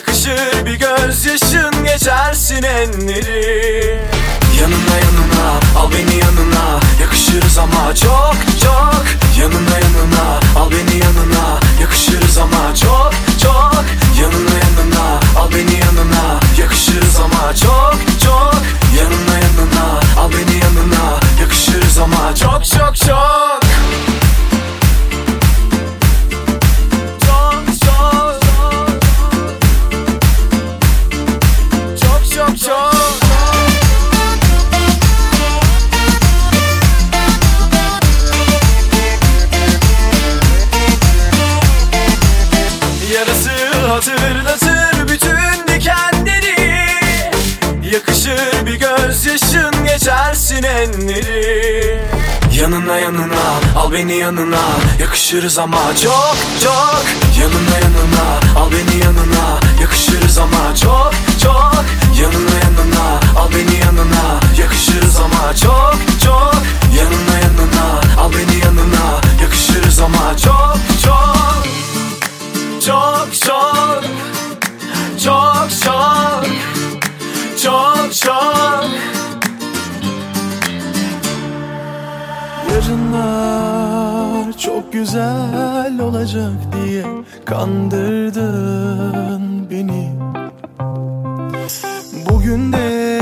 Yakışır bir gözyaşın geçersin enleri Yanına yanına al beni yanına. Yakışırız ama çok çok. Yanına yanına al beni yanına. Yakışırız ama çok çok. Yanına yanına al beni yanına. Yakışırız ama çok çok. Yanına yanına al beni yanına. Yakışırız ama çok çok çok Yanına yanına. Al beni yanına. Yakışırız ama çok çok. Yanına yanına. Al beni yanına. Yakışırız ama çok çok. Yanına yanına. Al beni yanına. Yakışırız ama çok çok. Yanına yanına. Al beni yanına. Yakışırız ama çok çok. Çok çok. Çok çok. Çok çok Yarınlar çok güzel olacak diye kandırdın beni Bugün de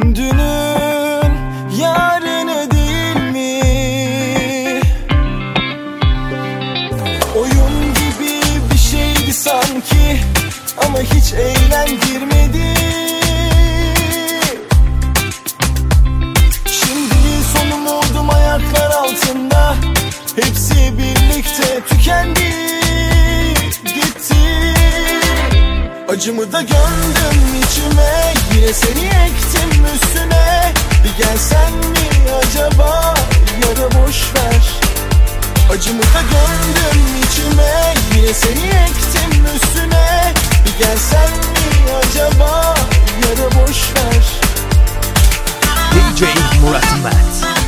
dünün yarını değil mi? Oyun gibi bir şeydi sanki ama hiç eğlendirmedi Hepsi birlikte tükendi Gitti. Acımı da gömdüm içime Yine seni ektim üstüne. Bir gelsen mi acaba ya da boş ver. Acımı da gömdüm içime Yine seni ektim üstüne. Bir gelsen mi acaba ya da boş ver. DJ Murat Mert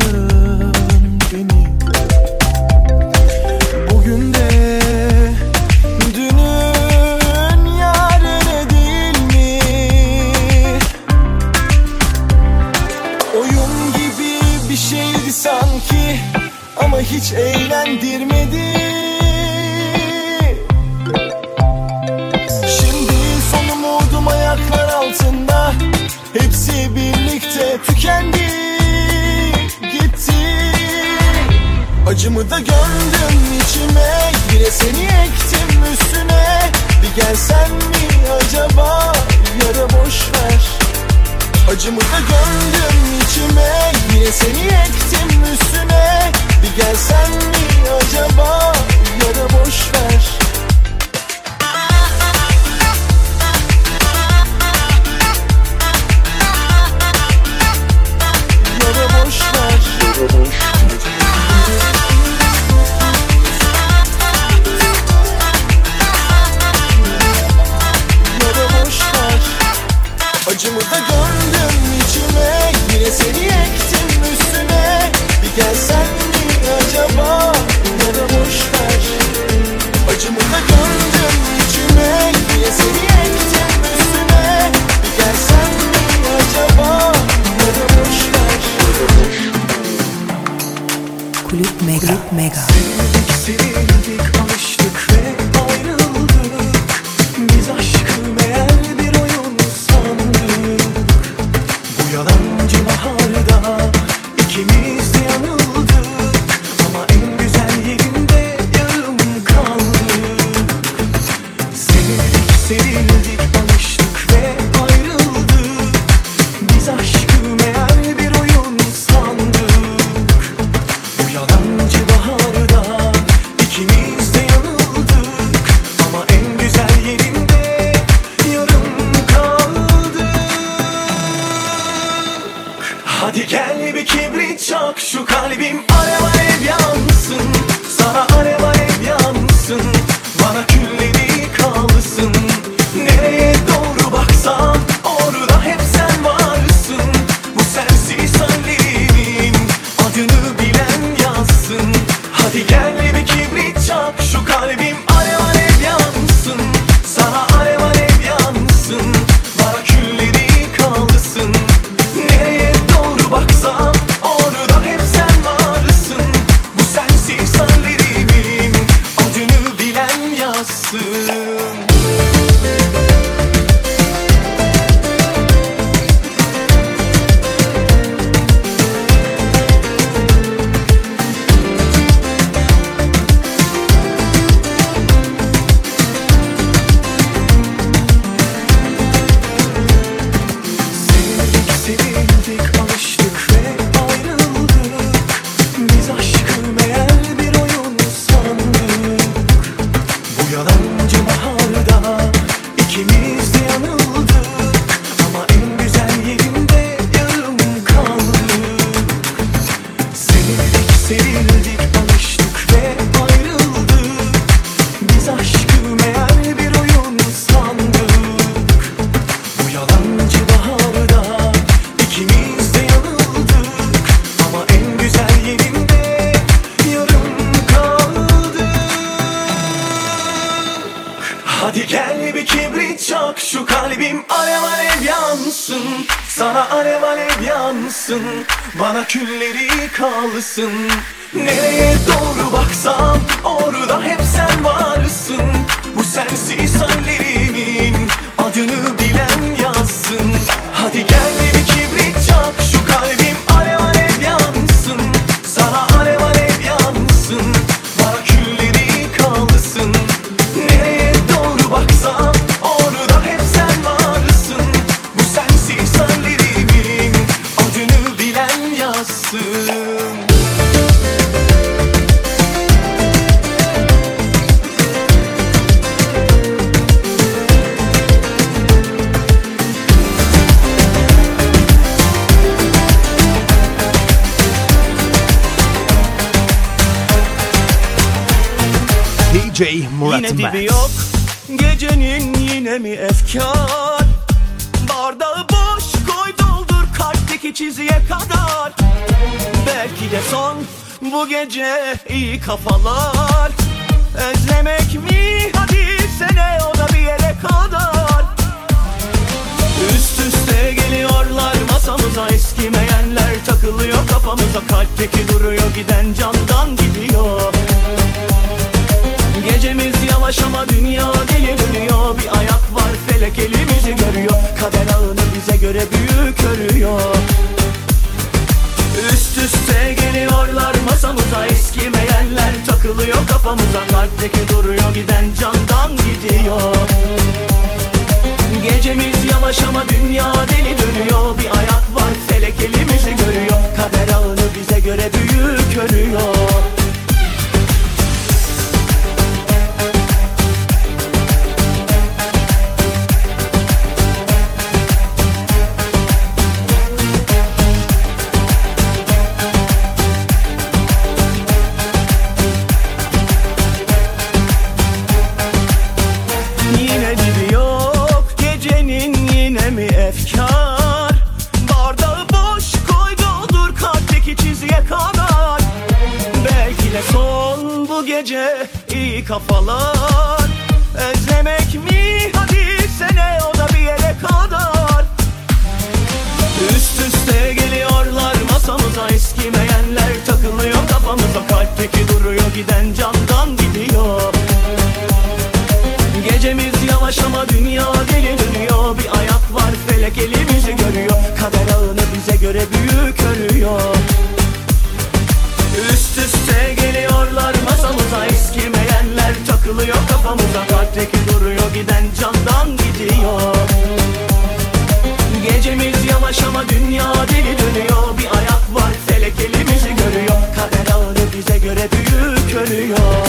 kandırdın beni. Bugün de dünün yarını değil mi? Oyun gibi bir şeydi sanki ama hiç eğlendirmedi. Şimdi son umudum ayaklar altında. Hepsi birlikte tükendi Acımı da gömdüm içime. Yine seni ektim üstüne. Bir gelsen mi acaba? Ya boş ver Acımı da gömdüm içime. Yine seni ektim üstüne. Bir gelsen mi acaba? Ya boş ver Mert. yok Gecenin yine mi efkar? Bardağı boş koy doldur kalpteki çizgiye kadar. Belki de son bu gece iyi kafalar. Özlemek mi? Hadi sene o da bir yere kadar. Üst üste geliyorlar masamıza eskimeyenler. Takılıyor kafamıza Kalpteki duruyor giden candan gidiyor Gecemiz yavaş ama dünya deli dönüyor. Bir ayak var felek elimizi görüyor. Kader ağını bize göre büyük örüyor. Üst üste geliyorlar masamıza. Eskimeyenler takılıyor kafamıza. Kalpteki duruyor giden candan gidiyor. Gecemiz yavaş ama dünya deli dönüyor. Bir ayak var felek elimizi görüyor. Kader ağını bize göre büyük örüyor iyi kafalar. Özlemek mi? Hadi sene o da bir yere kadar. Üst üste geliyorlar masamıza eskimeyenler. Takılıyor kafamıza Kalpteki duruyor giden candan gidiyor. Gecemiz yavaş ama dünya deli dönüyor. Bir ayak var felek elimizi görüyor. Kader ağını bize göre büyük örüyor Üst üste geliyorlar. Masamıza eskimeyenler takılıyor kafamıza. Kalpteki duruyor giden candan gidiyor. Gecemiz yavaş ama dünya deli dönüyor. Bir ayak var felek elimizi görüyor. Kader ağını bize göre büyük örüyor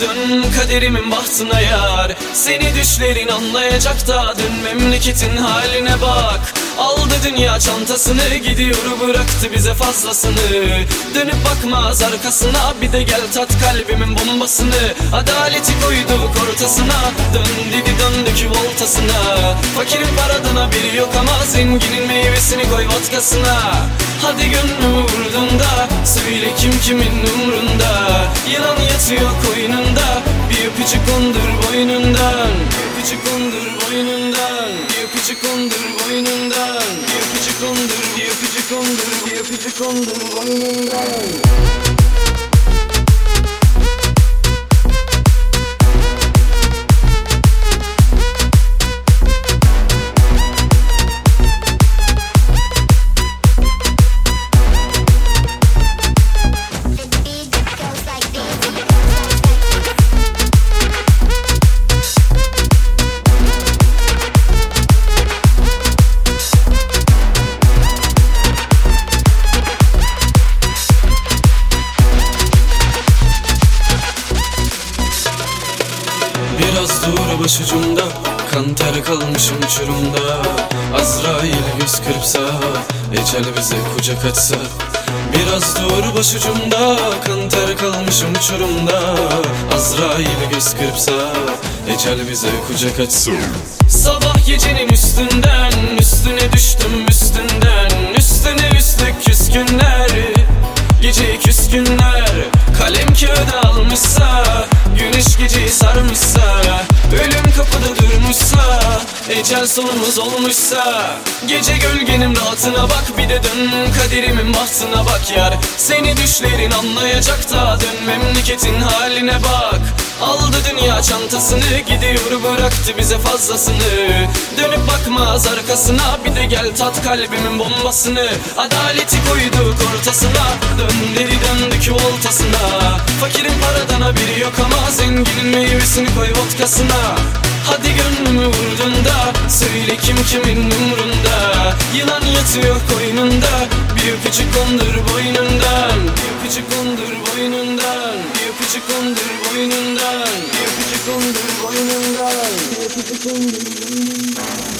dön kaderimin bahtına yar. Seni düşlerin anlayacak da dön memleketin haline bak Aldı dünya çantasını gidiyor bıraktı bize fazlasını. Dönüp bakmaz arkasına bir de gel tat kalbimin bombasını. Adaleti koyduk ortasına dön dedi döndük voltasına. Fakirin paradan haberi yok ama zenginin meyvesini koy vodkasına. Hadi gönlümü vurdun da Söyle kim kimin umrunda. Yılan yatıyor koynunda Bir öpücük kondur boynundan. Bir öpücük kondur boynundan. Bir öpücük kondur boynundan Bir öpücük kondur Bir öpücük kondur Bir boynundan açsa Biraz dur başucumda Kan ter kalmışım uçurumda. Azrail göz kırpsa Ecel bize kucak açsa Sabah gecenin üstünden Üstüne düştüm üstünden. Üstüne üstlük küskünler Gece küskünler. Kalem kağıda almışsa Güneş geceyi sarmışsa Ölüm kapıda durmuşsa Ecel sonumuz olmuşsa Gece gölgenin rahatına bak Bir de dön kaderimin bahtına bak yar. Seni düşlerin anlayacak da Dön memleketin haline bak Aldı dünya çantasını Gidiyor bıraktı bize fazlasını. Dönüp bakmaz arkasına Bir de gel tat kalbimin bombasını. Adaleti koyduk ortasına Dön dedi döndük voltasına. Fakirin paradan haberi yok ama Zenginin meyvesini koy vodkasına. Hadi gönlümü vurdun da Söyle kim kimin umrunda. Yılan yatıyor koynunda Bir öpücük kondur boynundan. Bir öpücük kondur boynundan öpücük kondur boynundan Bir öpücük boynundan Bir öpücük boynundan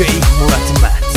DJ Murat Mert.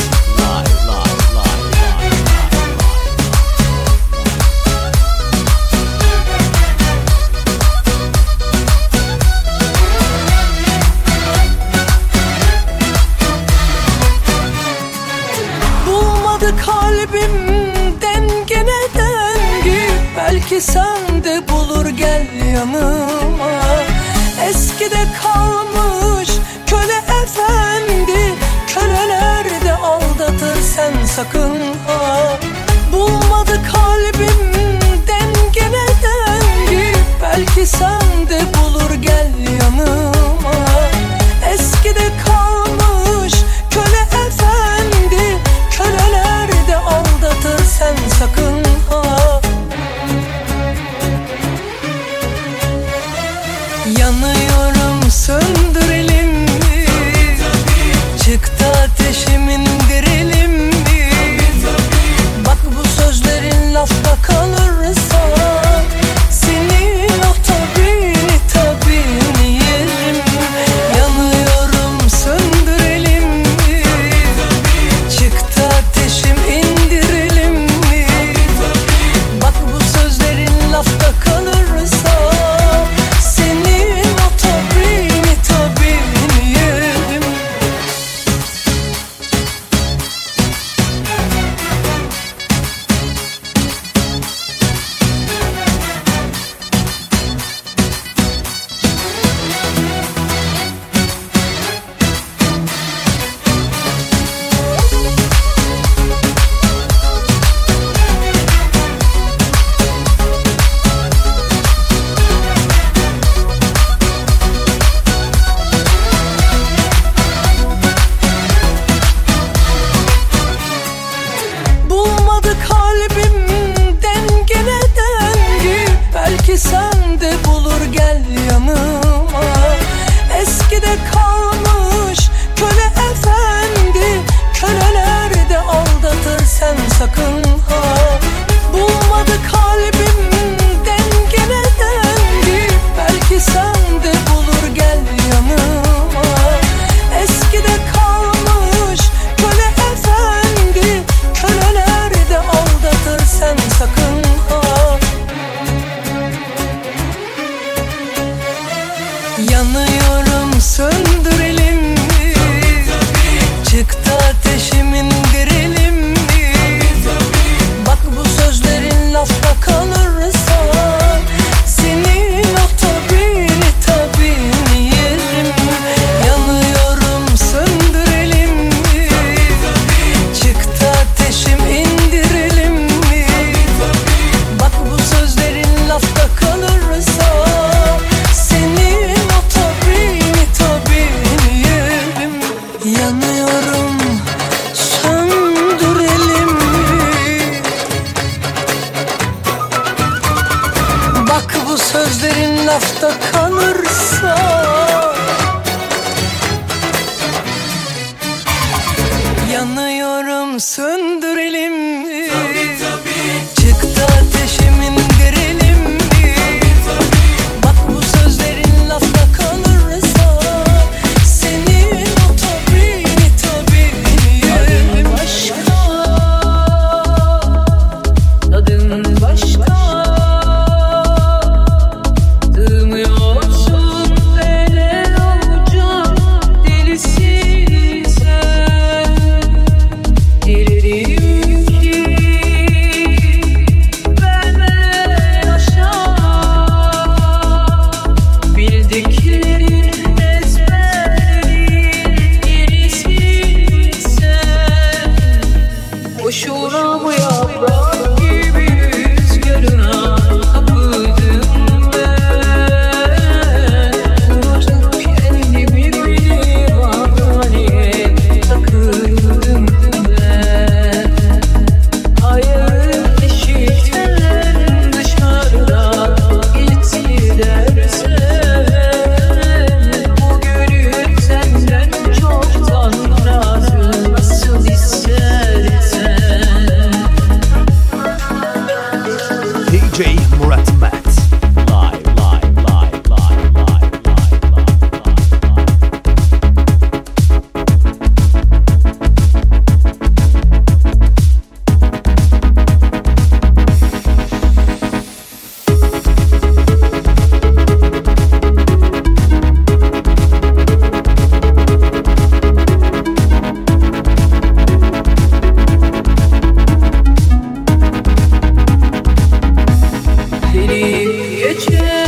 决。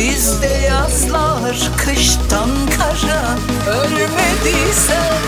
Bizde yazlar kıştan kara. Ölmediysen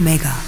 Mega.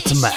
DJ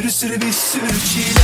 Sürü sürü bir sürü çile